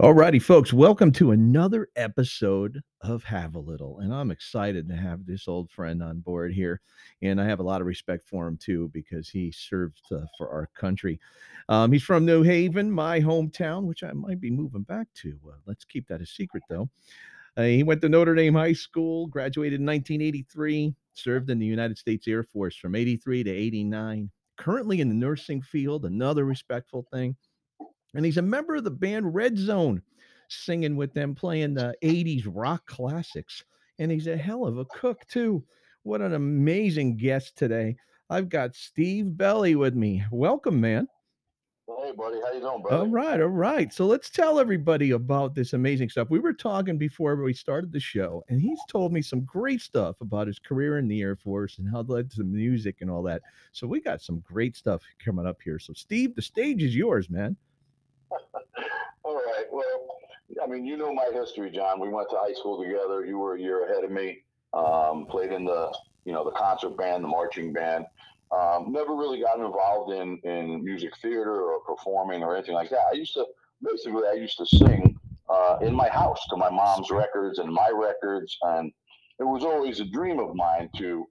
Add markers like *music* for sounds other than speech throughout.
Alrighty, folks, welcome to another episode of Have a Little. And I'm excited to have this old friend on board here. And I have a lot of respect for him too, because he served uh, for our country. Um, he's from New Haven, my hometown, which I might be moving back to. Uh, let's keep that a secret though. Uh, he went to Notre Dame High School, graduated in 1983, served in the United States Air Force from 83 to 89, currently in the nursing field, another respectful thing and he's a member of the band Red Zone, singing with them, playing the 80s rock classics. And he's a hell of a cook, too. What an amazing guest today. I've got Steve Belli with me. Welcome, man. Hey, buddy. How you doing, brother? All right, all right. So let's tell everybody about this amazing stuff. We were talking before we started the show, and he's told me some great stuff about his career in the Air Force and how it led to music and all that. So we got some great stuff coming up here. So, Steve, the stage is yours, man. All right. Well, I mean, you know my history, John. We went to high school together. You were a year ahead of me. Um, played in the, you know, the concert band, the marching band. Um, never really got involved in in music theater or performing or anything like that. I used to basically I used to sing uh, in my house to my mom's records and my records, and it was always a dream of mine to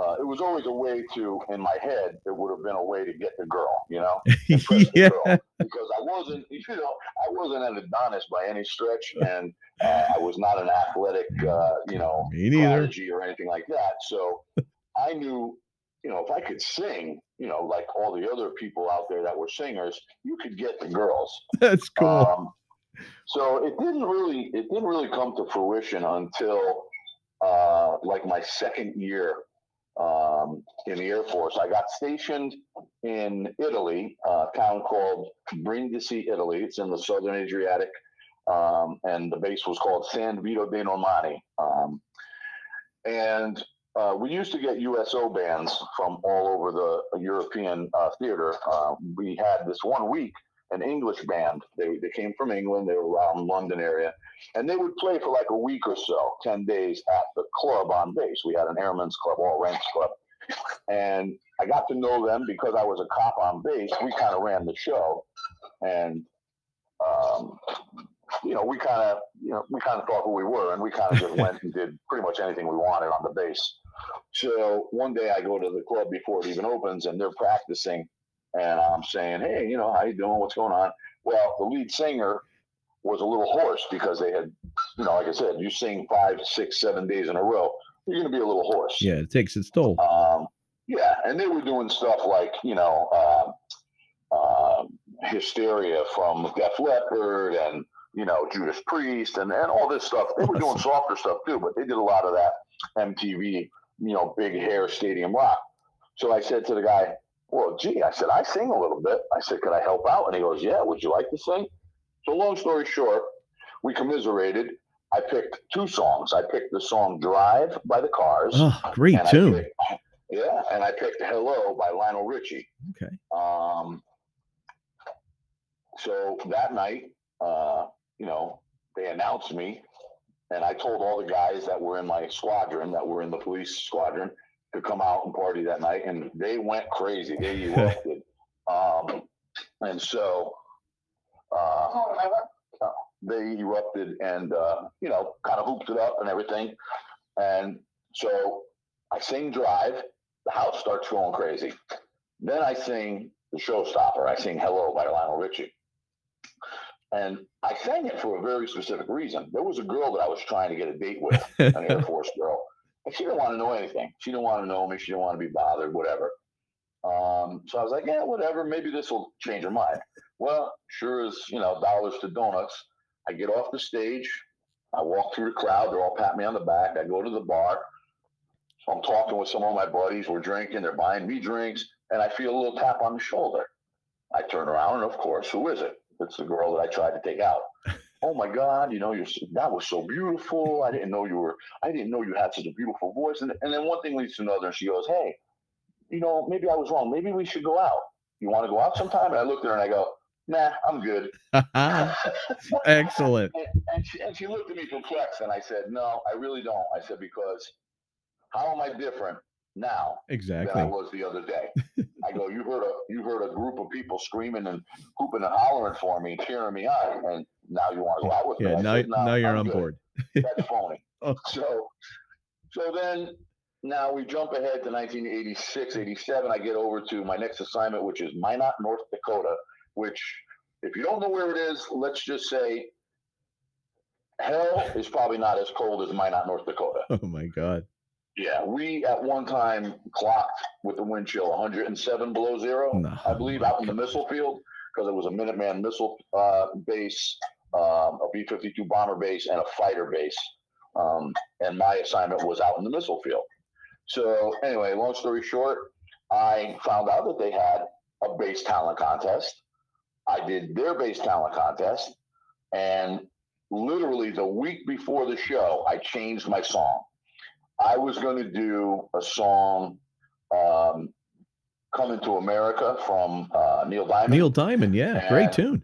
uh, it was always a way to, in my head, it would have been a way to get the girl, you know, *laughs* yeah. Girl. because I wasn't, you know, I wasn't an Adonis by any stretch, and uh, I was not an athletic, uh, you know, *laughs* prodigy or anything like that. So I knew, you know, if I could sing, you know, like all the other people out there that were singers, you could get the girls. *laughs* That's cool. Um, so it didn't really, it didn't really come to fruition until uh, like my second year um, in the Air Force. I got stationed in Italy, a town called Brindisi, Italy. It's in the southern Adriatic, um, and the base was called San Vito dei Normanni. Um, and uh, we used to get USO bands from all over the European uh, theater. Uh, we had this one week an English band. They, they came from England. They were around London area, and they would play for like a week or so, ten days at the club on base. We had an airmen's club, all ranks club, and I got to know them because I was a cop on base. We kind of ran the show, and um, you know, we kind of you know we kind of thought who we were, and we kind of just *laughs* went and did pretty much anything we wanted on the base. So one day I go to the club before it even opens, and they're practicing and I'm saying, "Hey, you know, how you doing? What's going on?" Well, the lead singer was a little hoarse because they had, you know, like I said, you sing five, six, seven days in a row, you're going to be a little hoarse. Yeah, it takes its toll. Um, yeah, and they were doing stuff like, you know, uh, uh, hysteria from Def Leppard and you know Judas Priest and and all this stuff. They were doing softer stuff too, but they did a lot of that MTV, you know, big hair stadium rock. So I said to the guy, well, gee, I said, I sing a little bit. I said, could I help out? And he goes, yeah, would you like to sing? So, long story short, we commiserated. I picked two songs. I picked the song Drive by the Cars. Oh, great tune. Picked, yeah, and I picked Hello by Lionel Richie. Okay. Um, so that night, uh, you know, they announced me, and I told all the guys that were in my squadron, that were in the police squadron, to come out and party that night, and they went crazy. They *laughs* erupted, um, and so uh, they erupted and uh, you know kind of hooped it up and everything. And so I sing "Drive." The house starts going crazy. Then I sing the showstopper. I sing "Hello" by Lionel Richie. And I sang it for a very specific reason. There was a girl that I was trying to get a date with, an Air *laughs* Force girl she didn't want to know anything. She didn't want to know me. She didn't want to be bothered, whatever. Um, so I was like, yeah, whatever. Maybe this will change her mind. Well, sure as, you know, dollars to donuts. I get off the stage. I walk through the crowd. They're all patting me on the back. I go to the bar. I'm talking with some of my buddies. We're drinking. They're buying me drinks. And I feel a little tap on the shoulder. I turn around, and of course, who is it? It's the girl that I tried to take out oh my God, you know, you're that was so beautiful. I didn't know you were, I didn't know you had such a beautiful voice. And, and then one thing leads to another, and she goes, hey, you know, maybe I was wrong. Maybe we should go out. You want to go out sometime? And I looked at her and I go, nah, I'm good. *laughs* Excellent. and, and, she, and she looked at me perplexed, and I said, no, I really don't. I said, because how am I different now exactly than I was the other day. *laughs* I go, you heard a you heard a group of people screaming and hooping and hollering for me, cheering me on, and now you want to go out with me. Yeah, now said, "No, now you're I'm on good." board. That's *laughs* phony. Oh. So, so then now we jump ahead to 1986, 87. I get over to my next assignment, which is Minot, North Dakota, which, if you don't know where it is, let's just say hell is probably not as cold as Minot, North Dakota. Oh my god. Yeah, we at one time clocked with the wind chill 107 below zero, No, I believe, out in the missile field because it was a Minuteman missile uh, base, um, a B 52 bomber base, and a fighter base. Um, and my assignment was out in the missile field. So, anyway, long story short, I found out that they had a base talent contest. I did their base talent contest, and literally the week before the show, I changed my song. I was going to do a song, um, "Coming to America" from uh, Neil Diamond. Neil Diamond, yeah, great tune.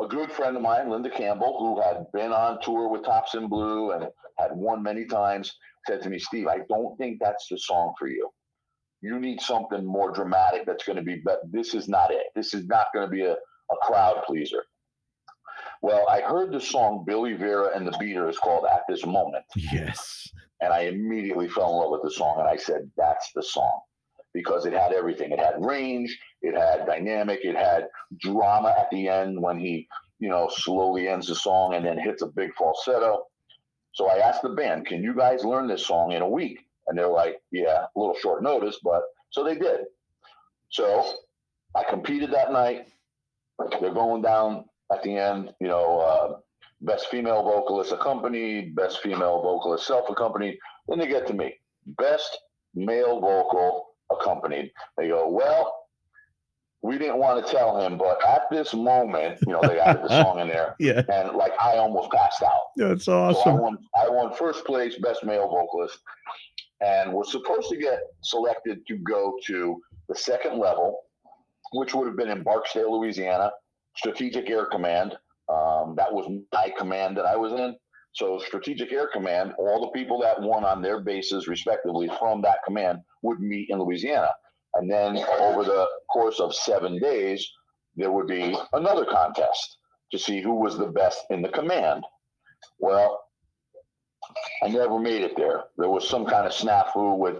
a good friend of mine, Linda Campbell, who had been on tour with Tops in Blue and had won many times, said to me, Steve, I don't think that's the song for you. You need something more dramatic that's going to be, but this is not it. This is not going to be a, a crowd pleaser. Well, I heard the song Billy Vera and the Beaters called At This Moment, Yes. And I immediately fell in love with the song. And I said, That's the song because it had everything. It had range, it had dynamic, it had drama at the end when he, you know, slowly ends the song and then hits a big falsetto. So I asked the band, Can you guys learn this song in a week? And they're like, Yeah, a little short notice, but so they did. So I competed that night. They're going down at the end, you know, uh, best female vocalist accompanied, best female vocalist self accompanied. Then they get to me, best male vocal accompanied. They go, well, we didn't want to tell him, but at this moment, you know, they added the song in there, *laughs* Yeah, and like I almost passed out. that's So I awesome. won. I won first place, best male vocalist, and was supposed to get selected to go to the second level, which would have been in Barksdale, Louisiana, Strategic Air Command. That was my command that I was in. So Strategic Air Command, all the people that won on their bases, respectively, from that command would meet in Louisiana. And then over the course of seven days, there would be another contest to see who was the best in the command. Well, I never made it there. There was some kind of snafu with,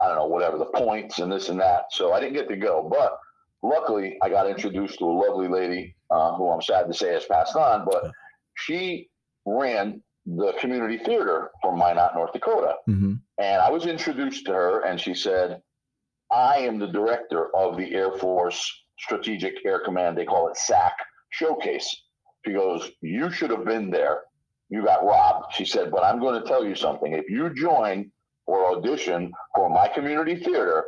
I don't know, whatever, the points and this and that. So I didn't get to go. But luckily, I got introduced to a lovely lady uh, who I'm sad to say has passed on, but she ran the community theater for Minot, North Dakota. hmm And I was introduced to her, and she said, I am the director of the Air Force Strategic Air Command. They call it SAC Showcase. She goes, You should have been there. You got robbed. She said, But I'm going to tell you something. If you join or audition for my community theater,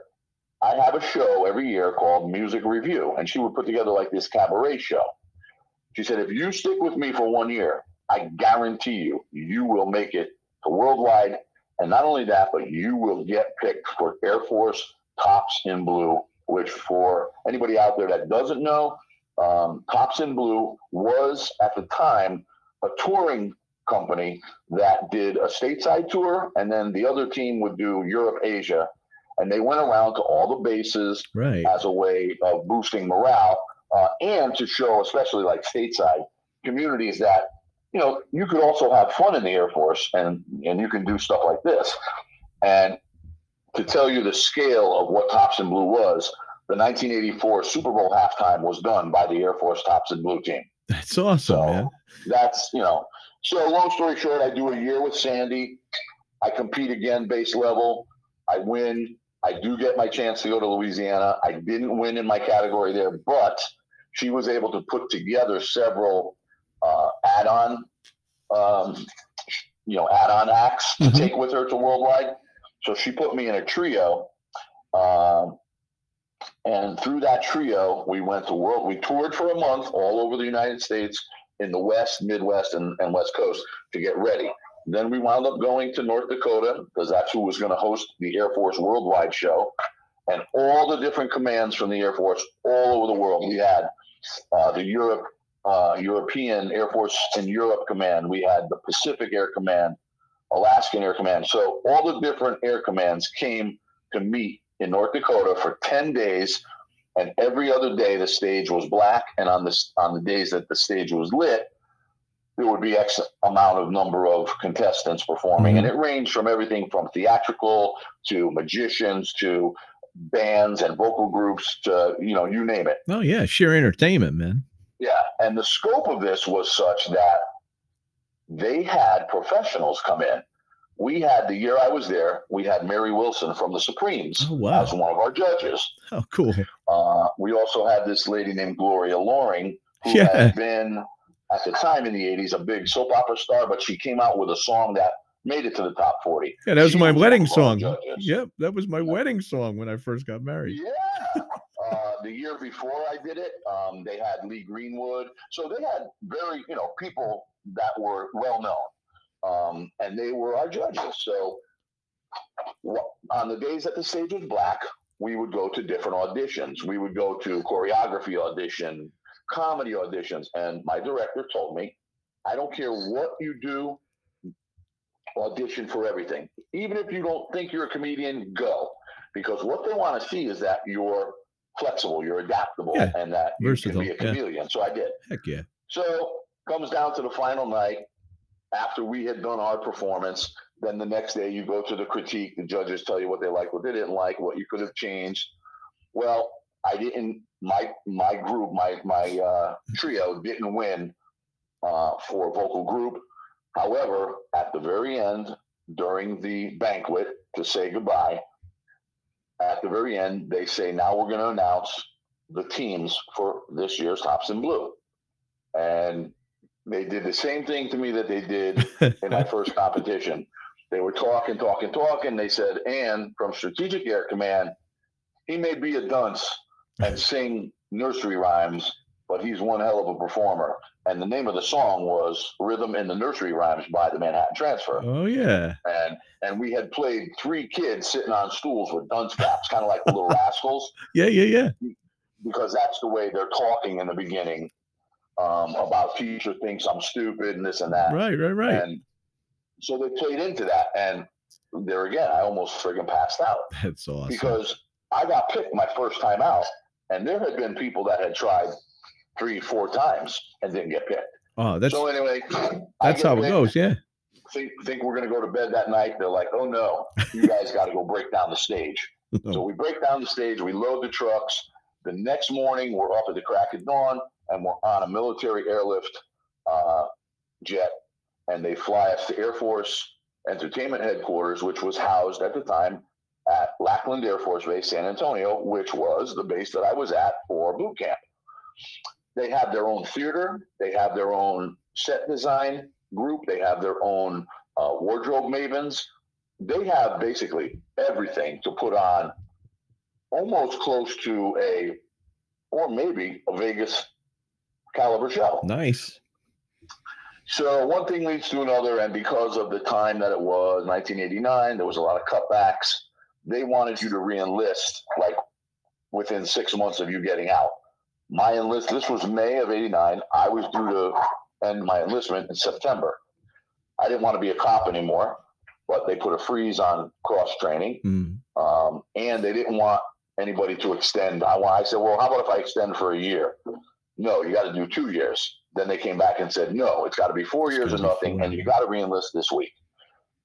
I have a show every year called Music Review. And she would put together like this cabaret show. She said, If you stick with me for one year, I guarantee you, you will make it to worldwide. And not only that, but you will get picked for Air Force Tops in Blue, which for anybody out there that doesn't know, um, Tops in Blue was at the time a touring company that did a stateside tour, and then the other team would do Europe, Asia, and they went around to all the bases Right. as a way of boosting morale uh, and to show, especially like stateside communities, that you know you could also have fun in the Air Force and and you can do stuff like this. And to tell you the scale of what Tops in Blue was, the 1984 Super Bowl halftime was done by the Air Force Tops in Blue team. That's awesome, So man. that's you know. So long story short, I do a year with Sandy. I compete again base level. I win. I do get my chance to go to Louisiana. I didn't win in my category there, but she was able to put together several uh, add-on, um, you know, add-on acts to Mhm. take with her to worldwide. So she put me in a trio. Um, and through that trio, we went to world. We toured for a month all over the United States, in the West, Midwest, and, and West Coast to get ready. Then we wound up going to North Dakota because that's who was going to host the Air Force Worldwide show, and all the different commands from the Air Force all over the world. We had uh, the Europe, uh, European Air Force in Europe Command. We had the Pacific Air Command, Alaskan Air Command. So all the different air commands came to meet in North Dakota for ten days and every other day the stage was black and on the on the days that the stage was lit there would be X amount of number of contestants performing, and it ranged from everything from theatrical to magicians to bands and vocal groups to you know you name it. Oh yeah, sheer entertainment, man. Yeah, and the scope of this was such that they had professionals come in. We had the year I was there, we had Mary Wilson from the Supremes Oh wow. as one of our judges. Oh cool. Uh, we also had this lady named Gloria Loring, who Yeah. had been at the time in the '80s a big soap opera star, but she came out with a song that made it to the top 40. Yeah, that was She my wedding song. judges. Yep, that was my wedding song when I first got married. Yeah. Uh, the year before I did it, um, they had Lee Greenwood. So they had very, you know, people that were well known. Um, and they were our judges. So on the days that the stage was black, we would go to different auditions. We would go to choreography audition, comedy auditions. And my director told me, I don't care what you do, audition for everything. Even if you don't think you're a comedian, go. Because what they want to see is that you're flexible, you're adaptable, Yeah, and that you versatile, can be a yeah. chameleon. So I did. Heck yeah. So comes down to the final night. After we had done our performance, then the next day you go to the critique. The judges tell you what they like, what they didn't like, what you could have changed. Well, I didn't. My my group, my my uh, trio didn't win uh, for vocal group. However, at the very end, during the banquet to say goodbye, at the very end they say, "Now we're going to announce the teams for this year's Tops in Blue," and they did the same thing to me that they did in my first *laughs* competition. They were talking, talking, talking. They said, and from Strategic Air Command, he may be a dunce and sing nursery rhymes, but he's one hell of a performer. And the name of the song was Rhythm in the Nursery Rhymes by the Manhattan Transfer. oh yeah. And and we had played three kids sitting on stools with dunce caps, kind of like the little *laughs* rascals Yeah, yeah, yeah. because that's the way they're talking in the beginning um, about teacher thinks I'm stupid and this and that. Right, right, right. And so they played into that. And there again, I almost friggin' passed out That's awesome. because I got picked my first time out. And there had been people that had tried three, four times and didn't get picked. oh, that's so anyway, that's how it goes. Yeah. Think, think we're going to go to bed that night. They're like, oh no, you *laughs* guys got to go break down the stage. So we break down the stage, we load the trucks. The next morning, we're up at the crack of dawn and we're on a military airlift uh, jet, and they fly us to Air Force Entertainment Headquarters, which was housed at the time at Lackland Air Force Base, San Antonio, which was the base that I was at for boot camp. They have their own theater, they have their own set design group, they have their own uh, wardrobe mavens, they have basically everything to put on almost close to a or maybe a Vegas caliber show. Nice. So one thing leads to another, and because of the time that it was 1989, there was a lot of cutbacks. They wanted you to reenlist like within six months of you getting out. My enlist this was May of '89. I was due to end my enlistment in September. I didn't want to be a cop anymore, but they put a freeze on cross training, Mm. um, and they didn't want anybody to extend. I, want, I said, well, how about if I extend for a year? No, you got to do two years. Then they came back and said, no, it's got to be four It's years or nothing, and you got to reenlist this week.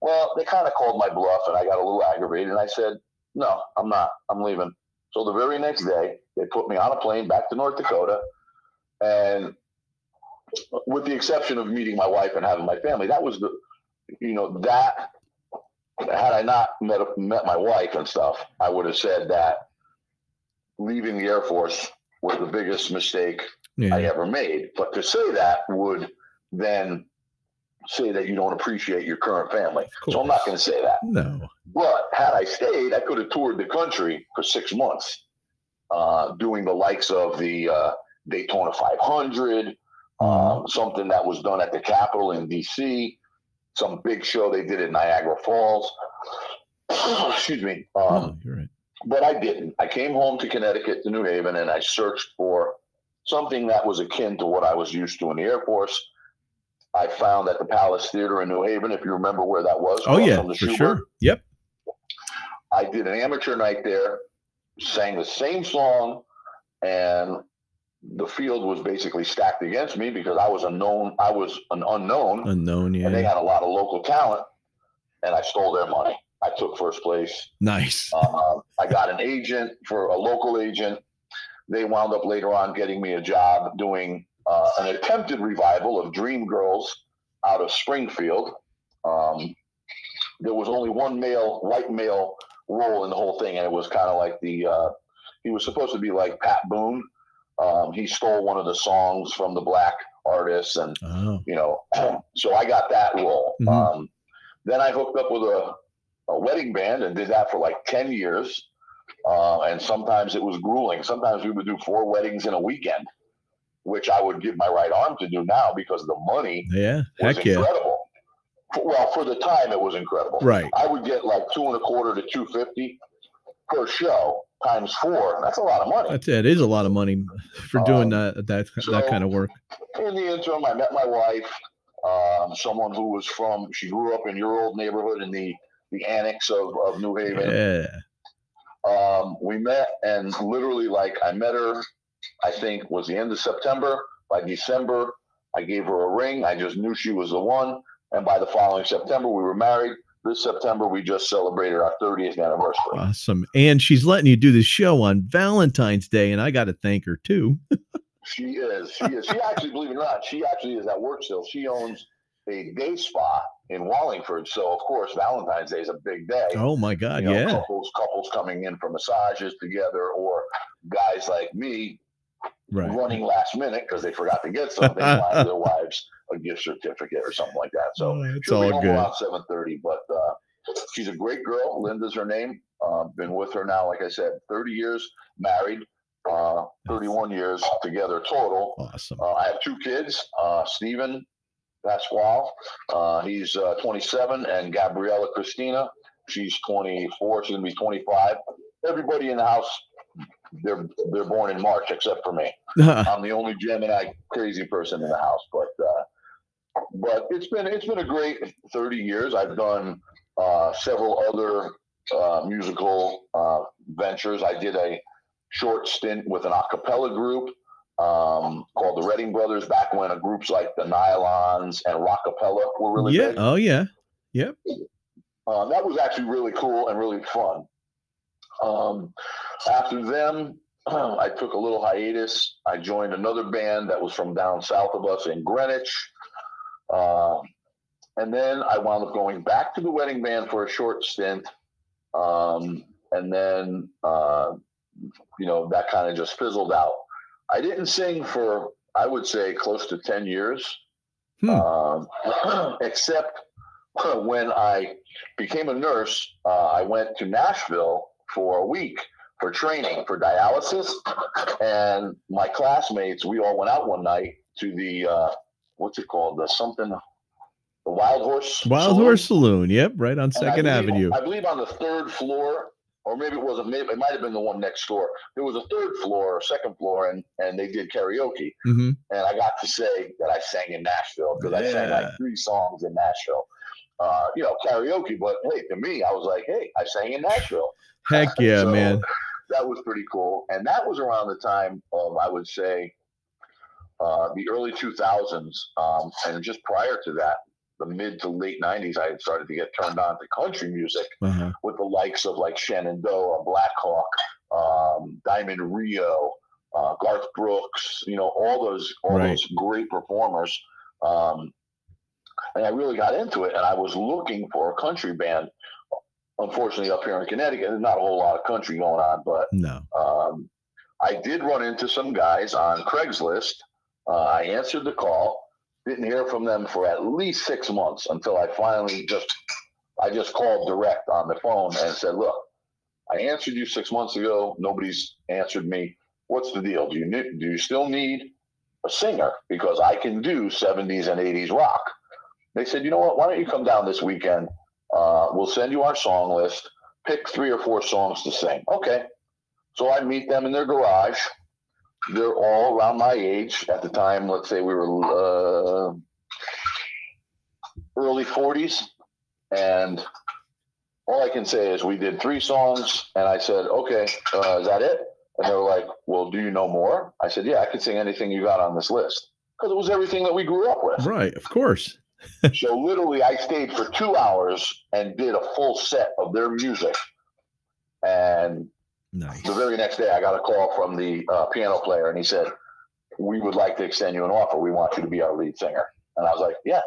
Well, they kind of called my bluff, and I got a little aggravated, and I said, no, I'm not. I'm leaving. So the very next day, they put me on a plane back to North Dakota, and with the exception of meeting my wife and having my family, that was the, you know, that had I not met met my wife and stuff, I would have said that leaving the Air Force was the biggest mistake I ever made. But to say that would then say that you don't appreciate your current family. So I'm not going to say that. No. But had I stayed, I could have toured the country for six months, uh, doing the likes of the uh, Daytona 500, um, something that was done at the Capitol in D.C., some big show they did at Niagara Falls. *sniffs* Excuse me. Um, oh, you're right. but I didn't. I came home to Connecticut to New Haven and I searched for something that was akin to what I was used to in the Air Force. I found at the Palace Theater in New Haven, if you remember where that was. Oh yeah, for Shubert. sure. Yep. I did an amateur night there, sang the same song, and the field was basically stacked against me because I was unknown. I was an unknown, Unknown, yeah. and they had a lot of local talent, and I stole their money. I took first place. Nice. Uh, I got an agent for a local agent. They wound up later on getting me a job doing uh, an attempted revival of Dreamgirls out of Springfield. Um, there was only one male, white male role in the whole thing, and it was kind of like the. Uh, he was supposed to be like Pat Boone. Um, he stole one of the songs from the black artists, and Oh, you know, *clears throat* so I got that role. Mhm. Um, then I hooked up with a, a wedding band and did that for like 10 years. Uh, and sometimes it was grueling. Sometimes we would do four weddings in a weekend, which I would give my right arm to do now because the money yeah. was Heck yeah. incredible. For- Well, for the time, it was incredible. Right. I would get like two and a quarter to 250 per show times four. That's a lot of money. That's it. Is a lot of money for doing Um, that that that kind of work. in the interim, I met my wife, um, someone who was from, she grew up in your old neighborhood in the, the annex of, of New Haven. Yeah. Um, we met and literally like I met her, I think was the end of September. By December, I gave her a ring. I just knew she was the one. And by the following September, we were married. This September, we just celebrated our 30th anniversary. Awesome. And she's letting you do the show on Valentine's Day, and I got to thank her too. *laughs* She is. She is. She actually, believe it or not, she actually is at work still. She owns a day spa in Wallingford. So, of course, Valentine's Day is a big day. Oh my God. you know, Yeah. couples, couples coming in for massages together, or guys like me Right. running last minute because they forgot to get something, *laughs* buying their wives a gift certificate or something like that. So Oh, it's all good. around seven thirty. But uh, she's a great girl. Linda's her name. Uh, been with her now, like I said, thirty years married. Uh, 31 years together total. Awesome. Uh, I have two kids, uh, Stephen Pasquale. Uh, he's uh, 27, and Gabriella Christina. She's 24. She's gonna be 25. Everybody in the house, they're they're born in March except for me. I'm the only Gemini crazy person in the house. But uh, but it's been it's been a great 30 years. I've done uh, several other uh, musical uh, ventures. I did a short stint with an a cappella group um, called the Redding Brothers back when groups like the Nylons and Rockapella were really yeah. big. Oh yeah. Uh, that was actually really cool and really fun. Um, after them, *clears throat* I took a little hiatus. I joined another band that was from down south of us in Greenwich. Um, and then I wound up going back to the wedding band for a short stint. Um, and then, uh, you know, that kind of just fizzled out. I didn't sing for, I would say, close to 10 years, Hmm. um, *clears throat* except *clears throat* when I became a nurse, uh, I went to Nashville for a week for training for dialysis. And my classmates, we all went out one night to the, uh, what's it called? The something, the Wild Horse. Wild Saloon. Horse Saloon. Yep. Right on And I Second believe- Avenue. I believe on the third floor, or maybe it wasn't. Maybe it might have been the one next door. There was a third floor or second floor, and and they did karaoke. hmm And I got to say that I sang in Nashville because I sang like three songs in Nashville. Uh, you know, karaoke. But hey, to me, I was like, hey, I sang in Nashville. Heck yeah, So, man. That was pretty cool, and that was around the time of I would say uh, the early 2000s, um, and just prior to that, the mid to late 90s, I had started to get turned on to country music Uh-huh. with the likes of like Shenandoah, Blackhawk, um, Diamond Rio, uh, Garth Brooks, you know, all those all Right. those great performers. Um, and I really got into it, and I was looking for a country band. Unfortunately, up here in Connecticut, there's not a whole lot of country going on, but No. um, I did run into some guys on Craigslist. Uh, I answered the call. Didn't hear from them for at least six months until I finally just I just called direct on the phone and said, "Look, I answered you six months ago. Nobody's answered me. What's the deal? Do you do you still need a singer? Because I can do 70s and 80s rock." They said, "You know what? Why don't you come down this weekend? Uh, we'll send you our song list. Pick three or four songs to sing." Okay. So I meet them in their garage. They're all around my age at the time. Let's say we were uh, early 40s. And all I can say is we did three songs. And I said, okay, uh, is that it? And they were like, Well, do you know more? I said, Yeah, I could sing anything you got on this list. Because it was everything that we grew up with. Right, of course. So literally, I stayed for two hours and did a full set of their music. And Nice. the very next day, I got a call from the uh, piano player, and he said, "We would like to extend you an offer. We want you to be our lead singer." And I was like, "Yeah."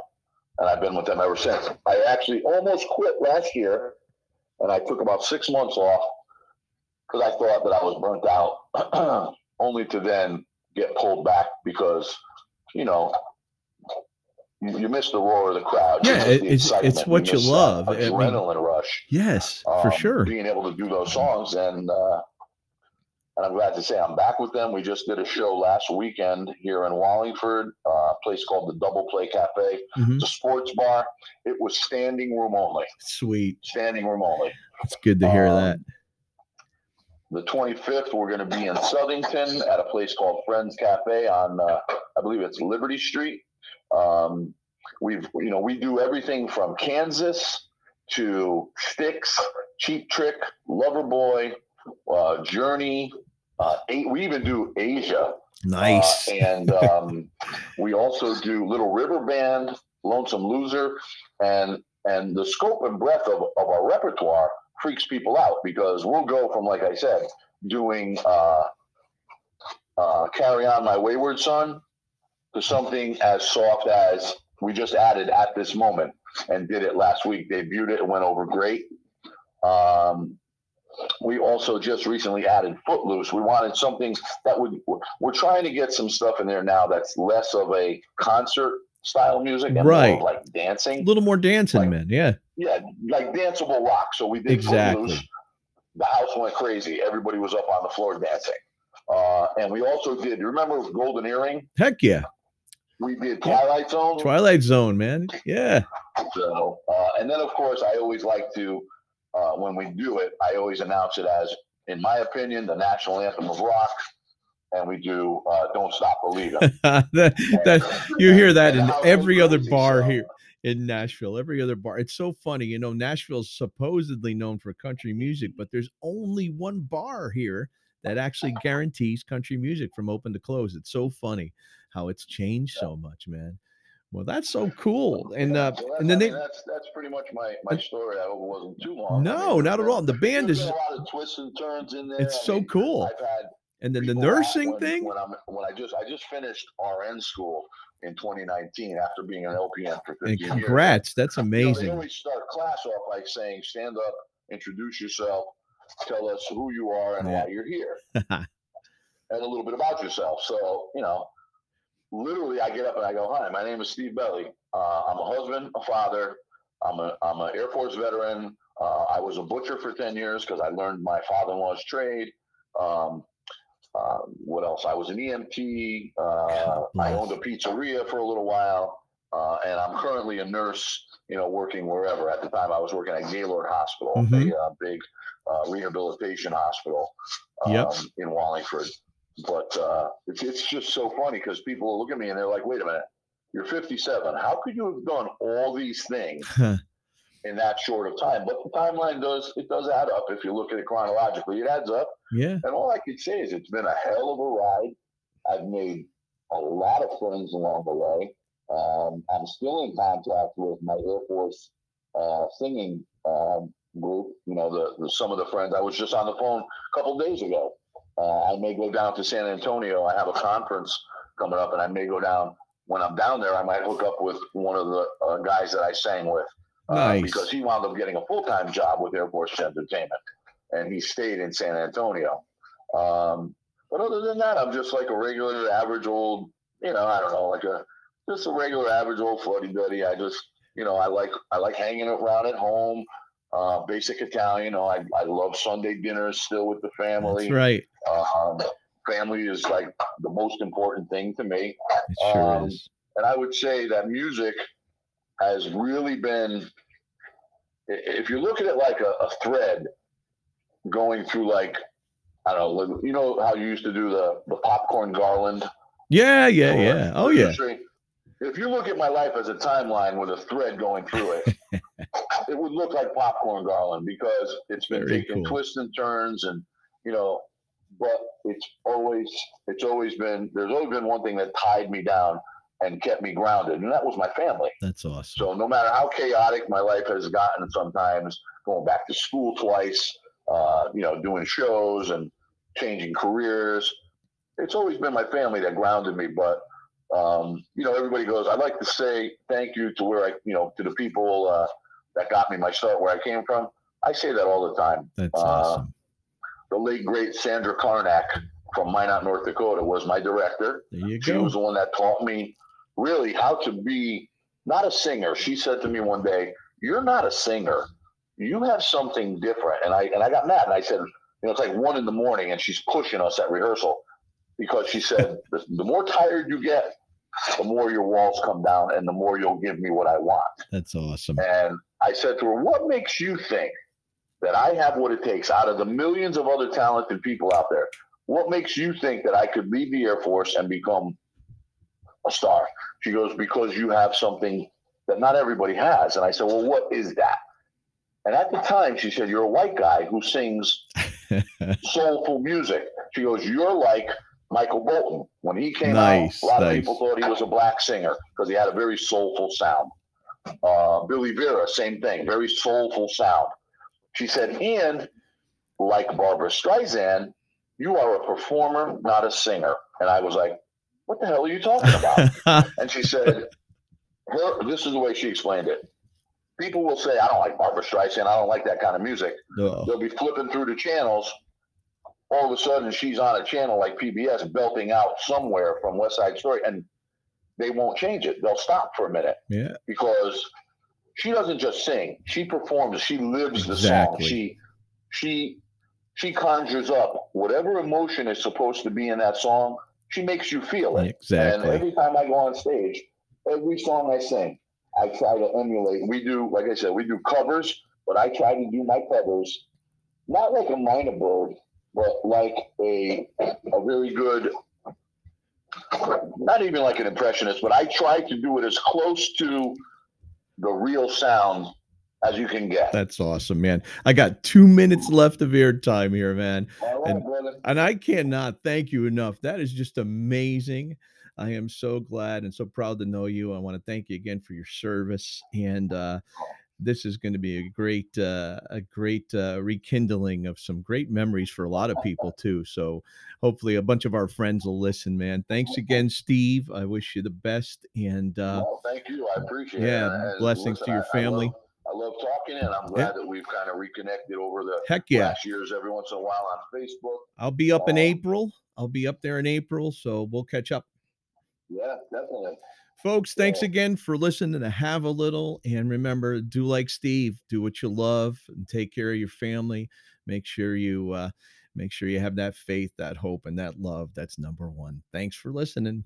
And I've been with them ever since. I actually almost quit last year, and I took about six months off because I thought that I was burnt out, *clears throat* only to then get pulled back because, you know. You, you miss the roar of the crowd. you Yeah, miss it- the it's- it's what you miss that love. I mean- Adrenaline rush Yes, for um, sure. being able to do those songs and uh, and I'm glad to say I'm back with them. We just did a show last weekend here in Wallingford, uh, a place called the Double Play Cafe. Mhm. It's a sports bar. It was standing room only. Sweet. Standing room only. It's good to hear Um, that. The 25th, we're going to be in Southington at a place called Friends Cafe on, uh, I believe it's Liberty Street. Um, we've, you know, we do everything from Kansas to Styx, Cheap Trick, Loverboy, uh, Journey. Uh, eight, we even do Asia. Nice. Uh, and um, we also do Little River Band, Lonesome Loser, and and the scope and breadth of, of our repertoire freaks people out because we'll go from, like I said, doing uh, uh, Carry On My Wayward Son to something as soft as we just added at this moment and did it last week. Debuted it and went over great. Um, we also just recently added Footloose. We wanted something that would, we're trying to get some stuff in there now that's less of a concert style music and Right. of like dancing. a little more dancing, like- man. Yeah, Yeah, like danceable rock. So we did Exactly. Footloose. The house went crazy. Everybody was up on the floor dancing. Uh, and we also did, you remember Golden Earring? heck yeah. We did Twilight Zone. Twilight Zone, man. Yeah. So, uh, and then of course, I always like to, uh, when we do it, I always announce it as, in my opinion, the national anthem of rock. And we do uh, "Don't Stop Believing." *laughs* that, that you hear that in And how it every other bar so- here in Nashville. Every other bar. It's so funny, you know. Nashville's supposedly known for country music, but there's only one bar here that actually guarantees country music from open to close. It's so funny how it's changed so much, man. Well, that's so cool. And Yeah, uh, so and then I they, that's that's pretty much my my story. I hope it wasn't too long. I no, mean, not at all. The band is a lot of twists and turns in there. it's I so mean, cool. I've had And then the nursing when, thing. when I'm when I just I just finished RN school in 2019 after being an LPN for 15 And years. congrats, that's You know, they amazing. always start class off by saying, "Stand up, introduce yourself, tell us who you are and Yeah. why you're here, *laughs* and a little bit about yourself." So you know, literally, I get up and I go, "Hi, my name is Steve Belli. Uh, I'm a husband, a father. I'm a I'm an Air Force veteran. Uh, I was a butcher for 10 years because I learned my father-in-law's trade." Um, uh, what else? I was an EMT. Uh, I owned a pizzeria for a little while, uh, and I'm currently a nurse. You know, working wherever. At the time, I was working at Gaylord Hospital, Mhm. a uh, big uh, rehabilitation hospital um, Yep. in Wallingford. But uh, it's it's just so funny because people look at me and they're like, "Wait a minute, you're 57. How could you have done all these things *laughs* in that short of time?" But the timeline does it does add up if you look at it chronologically. It adds up. yeah. And all I could say is it's been a hell of a ride. I've made a lot of friends along the way. Um, I'm still in contact with my Air Force uh, singing um, group. You know, the, the some of the friends. I was just on the phone a couple days ago. Uh, I may go down to San Antonio. I have a conference coming up, and I may go down. When I'm down there, I might hook up with one of the uh, guys that I sang with. uh, Nice. because he wound up getting a full time job with Air Force Entertainment, and he stayed in San Antonio. Um, but other than that, I'm just like a regular, average old, you know, I don't know, like a just a regular, average old fuddy duddy. I just, you know, I like I like hanging around at home. Uh, basic Italian. You know, I, I love Sunday dinners still with the family. That's right. Um, family is like the most important thing to me. It sure Um, is. And I would say that music has really been, if you look at it like a, a thread going through like, I don't know, you know how you used to do the, the popcorn garland? Yeah, yeah, yeah. Oh yeah. If you look at my life as a timeline with a thread going through it, *laughs* it would look like popcorn garland because it's been Very taking cool. twists and turns and, you know, but it's always it's always been there's always been one thing that tied me down and kept me grounded, and that was my family. That's awesome. So no matter how chaotic my life has gotten, sometimes going back to school twice, uh, you know, doing shows and changing careers, it's always been my family that grounded me. But um, you know, everybody goes. i'd like to say thank you to where I, you know, to the people uh, that got me my start where I came from. I say that all the time. That's Uh, awesome. The late great Sandra Karnak from Minot, North Dakota, was my director. There you She go. was the one that taught me really how to be not a singer. She said to me one day, "You're not a singer. You have something different." And I and I got mad and I said, "You know, it's like one in the morning, and she's pushing us at rehearsal because she said *laughs* the, the more tired you get, the more your walls come down, and the more you'll give me what I want." That's awesome. And I said to her, What makes you think that I have what it takes out of the millions of other talented people out there? What makes you think that I could leave the Air Force and become a star? She goes, Because you have something that not everybody has. And I said, Well, what is that? And at the time, she said, You're a white guy who sings *laughs* soulful music. She goes, You're like Michael Bolton. When he came Nice, out, a lot nice. of people thought he was a black singer because he had a very soulful sound. Uh, Billy Vera, same thing, very soulful sound. She said, and like Barbra Streisand, you are a performer, not a singer. And I was like, what the hell are you talking about? *laughs* and she said, her, this is the way she explained it. People will say, I don't like Barbra Streisand. I don't like that kind of music No. they'll be flipping through the channels. All of a sudden, she's on a channel like PBS, belting out somewhere from West Side Story, and they won't change it. They'll stop for a minute Yeah. because she doesn't just sing; she performs. She lives the Exactly. song. She she she conjures up whatever emotion is supposed to be in that song. She makes you feel it. Exactly. And every time I go on stage, every song I sing, I try to emulate. We do, like I said, we do covers, but I try to do my covers not like a mynah bird, but like a a very good, not even like an impressionist, but I try to do it as close to the real sound as you can get. That's awesome, man. I got two minutes left of airtime here, man. Right, and- brother. And I cannot thank you enough. That is just amazing. I am so glad and so proud to know you. I want to thank you again for your service. And uh, this is going to be a great, uh, a great uh, rekindling of some great memories for a lot of people too. So hopefully, a bunch of our friends will listen. Man, thanks *laughs* again, Steve. I wish you the best. And uh, No, thank you. I appreciate yeah, it. And blessings to your I- I family. love- I love talking, and I'm glad that we've kind of reconnected over the heck yeah, last years every once in a while on Facebook. I'll be up in Um, April. I'll be up there in April. So we'll catch up. Yeah, definitely. Folks, thanks again for listening to Have a Little. And remember, do like Steve, do what you love and take care of your family. Make sure you uh make sure you have that faith, that hope, and that love. That's number one. Thanks for listening.